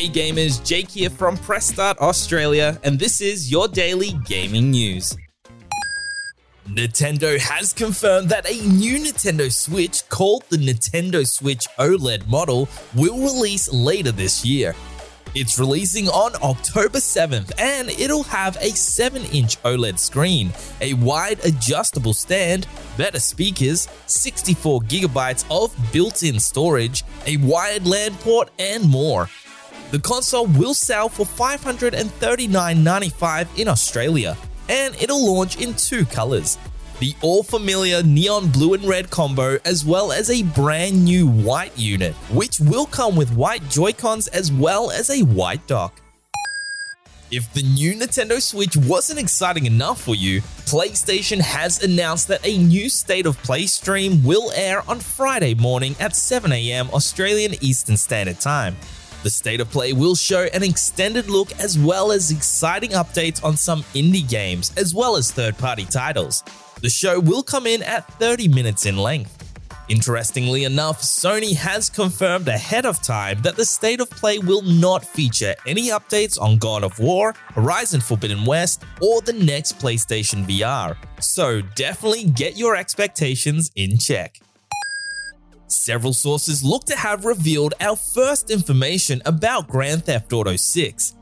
Hey gamers, Jake here from Press Start Australia, and this is your daily gaming news. Nintendo has confirmed that a new Nintendo Switch called the Nintendo Switch OLED model will release later this year. It's releasing on October 7th and it'll have a 7 inch OLED screen, a wide adjustable stand, better speakers, 64GB of built in storage, a wired LAN port, and more. The console will sell for $539.95 in Australia, and it'll launch in two colors the all familiar neon blue and red combo, as well as a brand new white unit, which will come with white Joy-Cons as well as a white dock. If the new Nintendo Switch wasn't exciting enough for you, PlayStation has announced that a new State of Play stream will air on Friday morning at 7am Australian Eastern Standard Time. The State of Play will show an extended look as well as exciting updates on some indie games, as well as third party titles. The show will come in at 30 minutes in length. Interestingly enough, Sony has confirmed ahead of time that the State of Play will not feature any updates on God of War, Horizon Forbidden West, or the next PlayStation VR. So definitely get your expectations in check. Several sources look to have revealed our first information about Grand Theft Auto 6.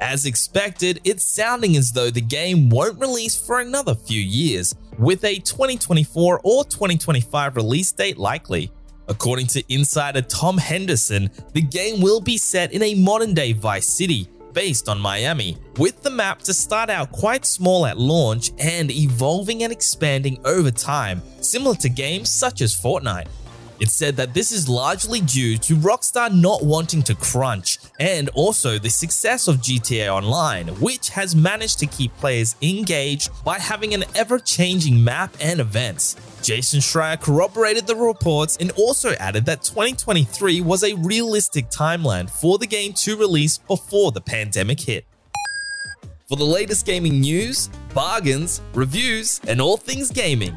As expected, it's sounding as though the game won't release for another few years, with a 2024 or 2025 release date likely. According to insider Tom Henderson, the game will be set in a modern day Vice City, based on Miami, with the map to start out quite small at launch and evolving and expanding over time, similar to games such as Fortnite. It said that this is largely due to Rockstar not wanting to crunch, and also the success of GTA Online, which has managed to keep players engaged by having an ever changing map and events. Jason Schreier corroborated the reports and also added that 2023 was a realistic timeline for the game to release before the pandemic hit. For the latest gaming news, bargains, reviews, and all things gaming,